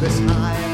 this high.